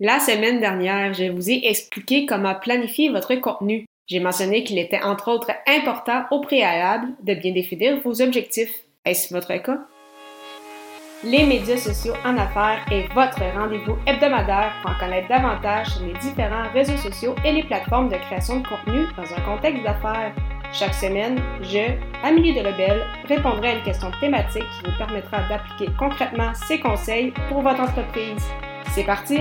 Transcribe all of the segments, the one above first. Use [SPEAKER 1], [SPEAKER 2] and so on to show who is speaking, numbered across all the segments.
[SPEAKER 1] La semaine dernière, je vous ai expliqué comment planifier votre contenu. J'ai mentionné qu'il était entre autres important au préalable de bien définir vos objectifs. Est-ce votre cas? Les médias sociaux en affaires est votre rendez-vous hebdomadaire pour en connaître davantage sur les différents réseaux sociaux et les plateformes de création de contenu dans un contexte d'affaires. Chaque semaine, je, Amélie Delebel, répondrai à une question thématique qui vous permettra d'appliquer concrètement ces conseils pour votre entreprise. C'est parti!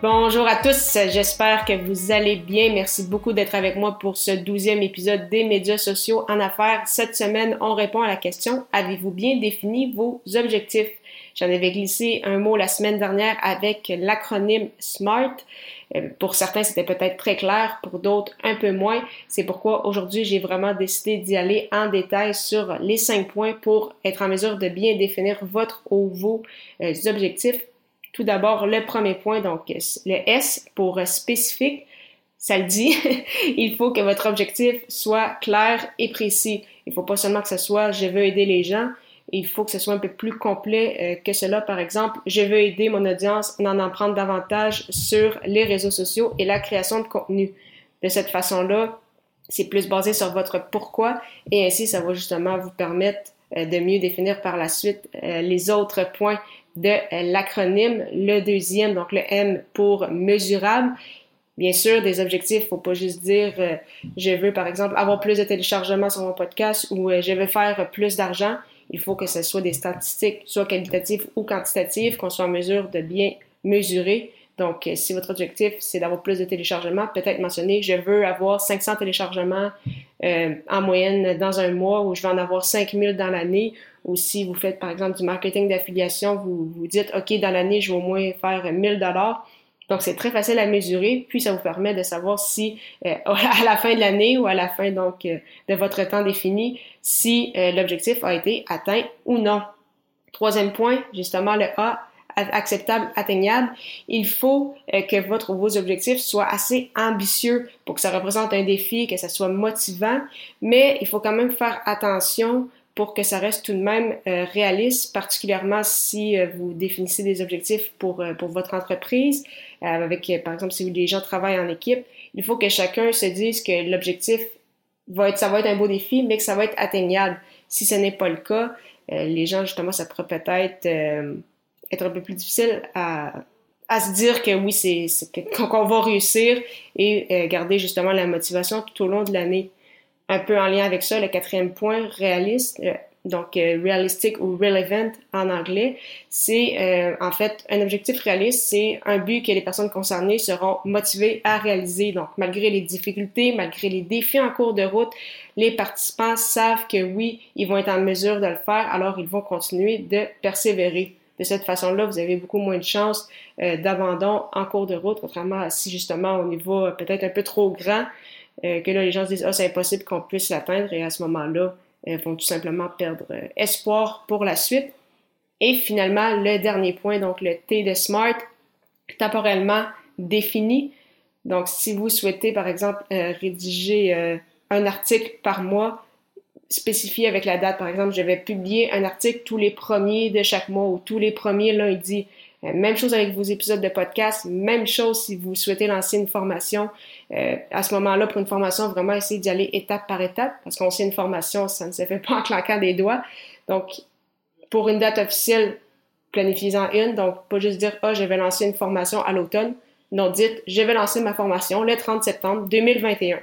[SPEAKER 1] Bonjour à tous, j'espère que vous allez bien. Merci beaucoup d'être avec moi pour ce douzième épisode des médias sociaux en affaires. Cette semaine, on répond à la question Avez-vous bien défini vos objectifs? J'en avais glissé un mot la semaine dernière avec l'acronyme SMART. Euh, pour certains, c'était peut-être très clair, pour d'autres, un peu moins. C'est pourquoi aujourd'hui, j'ai vraiment décidé d'y aller en détail sur les cinq points pour être en mesure de bien définir votre ou vos euh, objectifs tout d'abord, le premier point, donc le S pour spécifique, ça le dit, il faut que votre objectif soit clair et précis. Il ne faut pas seulement que ce soit je veux aider les gens, il faut que ce soit un peu plus complet euh, que cela. Par exemple, je veux aider mon audience à en prendre davantage sur les réseaux sociaux et la création de contenu. De cette façon-là, c'est plus basé sur votre pourquoi et ainsi, ça va justement vous permettre euh, de mieux définir par la suite euh, les autres points de l'acronyme. Le deuxième, donc le M pour mesurable. Bien sûr, des objectifs, faut pas juste dire euh, je veux par exemple avoir plus de téléchargements sur mon podcast ou euh, je veux faire plus d'argent. Il faut que ce soit des statistiques, soit qualitatives ou quantitatives, qu'on soit en mesure de bien mesurer. Donc, euh, si votre objectif, c'est d'avoir plus de téléchargements, peut-être mentionner, je veux avoir 500 téléchargements en moyenne dans un mois ou je veux en avoir 5000 dans l'année ou si vous faites, par exemple, du marketing d'affiliation, vous vous dites, OK, dans l'année, je vais au moins faire 1000 dollars. Donc, c'est très facile à mesurer, puis ça vous permet de savoir si, euh, à la fin de l'année ou à la fin, donc, euh, de votre temps défini, si euh, l'objectif a été atteint ou non. Troisième point, justement, le A, acceptable, atteignable, il faut que votre vos objectifs soient assez ambitieux pour que ça représente un défi, que ça soit motivant, mais il faut quand même faire attention pour que ça reste tout de même euh, réaliste, particulièrement si euh, vous définissez des objectifs pour, euh, pour votre entreprise, avec, par exemple, si les gens travaillent en équipe, il faut que chacun se dise que l'objectif va être, ça va être un beau défi, mais que ça va être atteignable. Si ce n'est pas le cas, les gens, justement, ça pourrait peut-être être un peu plus difficile à, à se dire que oui, c'est qu'on va réussir et garder justement la motivation tout au long de l'année un peu en lien avec ça, le quatrième point, réaliste, euh, donc euh, realistic ou relevant en anglais, c'est euh, en fait un objectif réaliste, c'est un but que les personnes concernées seront motivées à réaliser. Donc malgré les difficultés, malgré les défis en cours de route, les participants savent que oui, ils vont être en mesure de le faire, alors ils vont continuer de persévérer. De cette façon-là, vous avez beaucoup moins de chances d'abandon en cours de route, contrairement à si justement on y va peut-être un peu trop grand, euh, que là, les gens se disent, ah, c'est impossible qu'on puisse l'atteindre, et à ce moment-là, euh, vont tout simplement perdre euh, espoir pour la suite. Et finalement, le dernier point, donc le T de SMART, temporellement défini. Donc, si vous souhaitez, par exemple, rédiger un article par mois, spécifié avec la date, par exemple, je vais publier un article tous les premiers de chaque mois ou tous les premiers lundis. Euh, même chose avec vos épisodes de podcast, même chose si vous souhaitez lancer une formation. Euh, à ce moment-là, pour une formation, vraiment essayer d'y aller étape par étape, parce qu'on sait une formation, ça ne se fait pas en claquant des doigts. Donc, pour une date officielle, planifiez-en une. Donc, pas juste dire, ah, oh, je vais lancer une formation à l'automne. Non, dites, je vais lancer ma formation le 30 septembre 2021.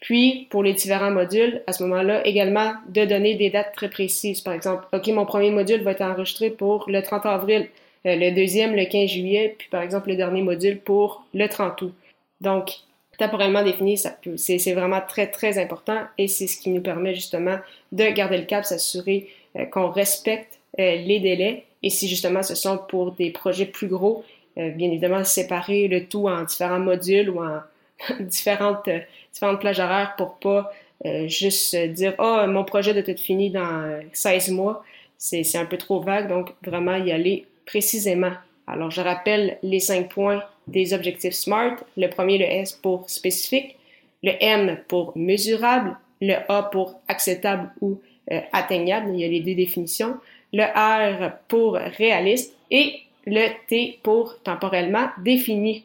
[SPEAKER 1] Puis, pour les différents modules, à ce moment-là, également, de donner des dates très précises. Par exemple, OK, mon premier module va être enregistré pour le 30 avril. Euh, le deuxième le 15 juillet, puis par exemple le dernier module pour le 30 août. Donc, temporellement défini, ça c'est, vraiment très, très important et c'est ce qui nous permet justement de garder le cap, s'assurer euh, qu'on respecte euh, les délais et si justement ce sont pour des projets plus gros, bien évidemment séparer le tout en différents modules ou en différentes, différentes plages horaires pour pas juste dire « oh, mon projet doit être fini dans 16 mois ». C'est, c'est un peu trop vague, donc vraiment y aller précisément. Alors, je rappelle les cinq points des objectifs SMART. Le premier, le S pour spécifique, le M pour mesurable, le A pour acceptable ou euh, atteignable, il y a les deux définitions, le R pour réaliste et le T pour temporellement défini.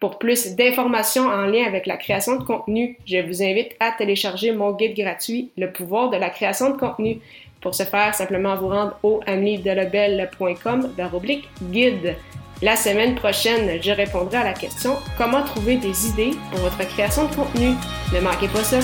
[SPEAKER 1] Pour plus d'informations en lien avec la création de contenu, je vous invite à télécharger mon guide gratuit, Le pouvoir de la création de contenu. Pour ce faire, simplement vous rendre au ameliedelebel.com guide. La semaine prochaine, je répondrai à la question comment trouver des idées pour votre création de contenu? Ne manquez pas ça.